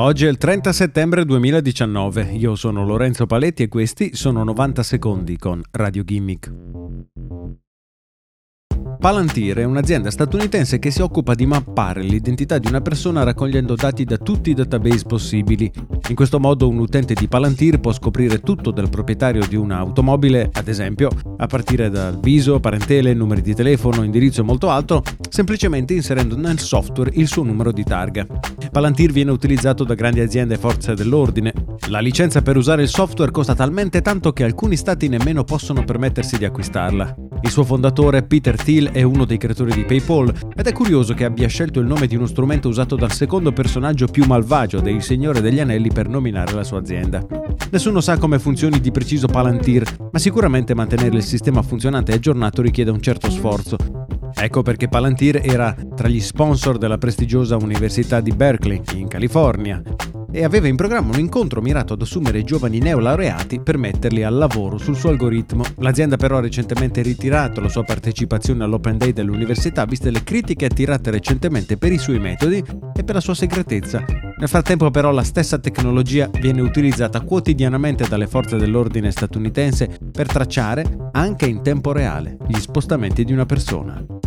Oggi è il 30 settembre 2019, io sono Lorenzo Paletti e questi sono 90 secondi con Radio Gimmick. Palantir è un'azienda statunitense che si occupa di mappare l'identità di una persona raccogliendo dati da tutti i database possibili. In questo modo un utente di Palantir può scoprire tutto del proprietario di un'automobile, ad esempio, a partire dal viso, parentele, numeri di telefono, indirizzo e molto altro, semplicemente inserendo nel software il suo numero di targa. Palantir viene utilizzato da grandi aziende e forze dell'ordine. La licenza per usare il software costa talmente tanto che alcuni stati nemmeno possono permettersi di acquistarla. Il suo fondatore Peter Thiel è uno dei creatori di PayPal ed è curioso che abbia scelto il nome di uno strumento usato dal secondo personaggio più malvagio dei Signore degli Anelli per nominare la sua azienda. Nessuno sa come funzioni di preciso Palantir, ma sicuramente mantenere il sistema funzionante e aggiornato richiede un certo sforzo. Ecco perché Palantir era tra gli sponsor della prestigiosa Università di Berkeley, in California, e aveva in programma un incontro mirato ad assumere giovani neolaureati per metterli al lavoro sul suo algoritmo. L'azienda però ha recentemente ritirato la sua partecipazione all'Open Day dell'università viste le critiche attirate recentemente per i suoi metodi e per la sua segretezza. Nel frattempo però la stessa tecnologia viene utilizzata quotidianamente dalle forze dell'ordine statunitense per tracciare, anche in tempo reale, gli spostamenti di una persona.